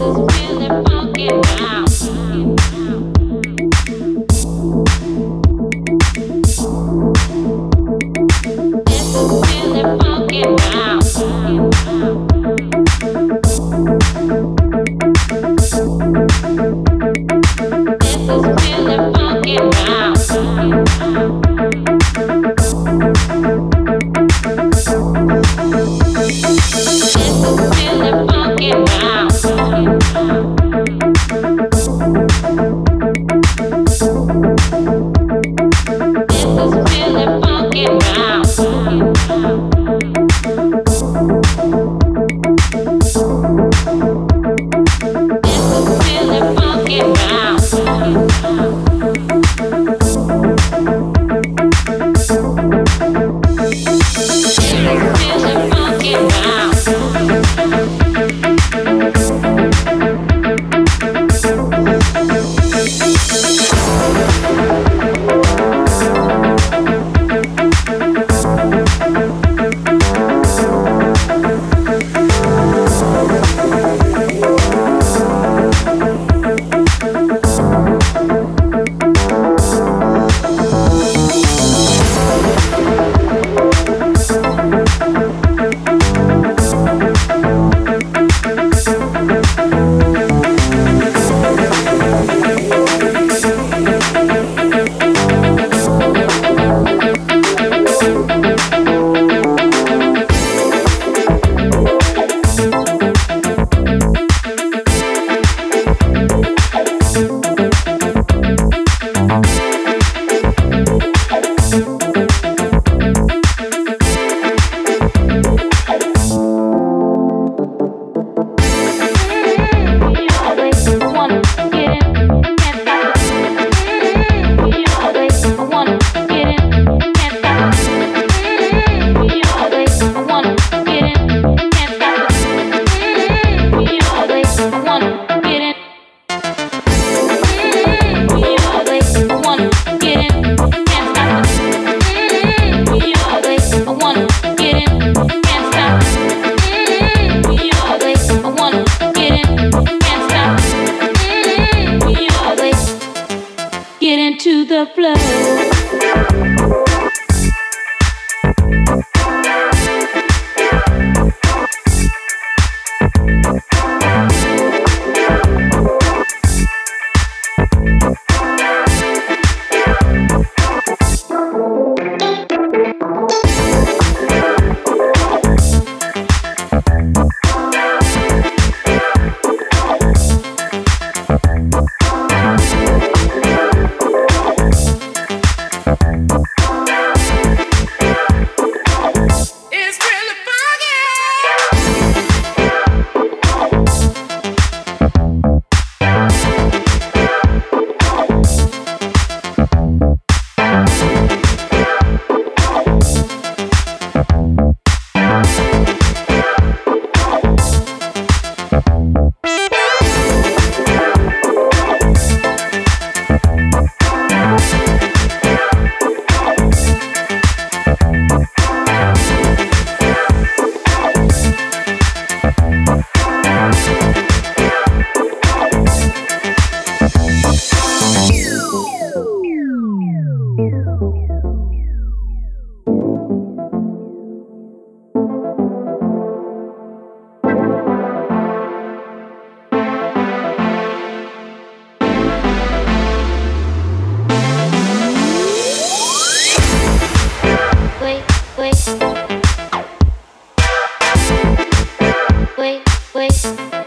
is real. the flow. twist.